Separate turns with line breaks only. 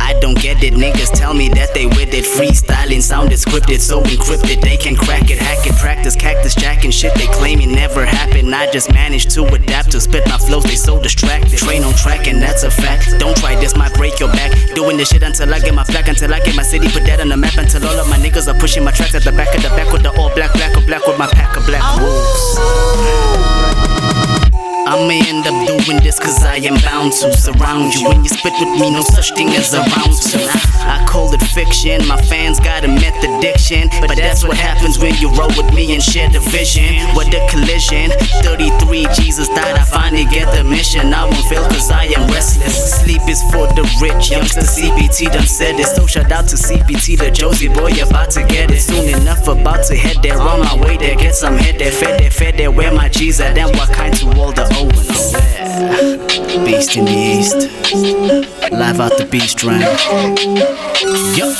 I don't get it. Niggas tell me that they with it. Freestyling sounded scripted, so encrypted. They can crack it, hack it, practice, cactus jack and shit. They claim it never happened. I just managed to adapt to spit my flows, they so distracted. Train on track, and that's a fact. Don't try this, might break your back. Doing this shit until I get my flag, until I get my city, put that on the map. Until all of my niggas are pushing my tracks at the back of the back with the all black, black or black with my pack of black oh. wolves. I'ma end up doing this cause I am bound to surround you. When you spit with me, no such thing as a round. I call it fiction, my fans got a meth addiction. But that's what happens when you roll with me and share the vision. What a collision. 33, Jesus died, I finally get the mission. I won't fail cause I am restless. Sleep is for the rich, youngster CBT done said it. So shout out to CBT, the Josie boy, about to get it. Soon enough, about to head there. On my way there, get some head there, fed there, fed there. Where my G's at, and what kind to all the. Beast in the East. Live out the beast round. Yup.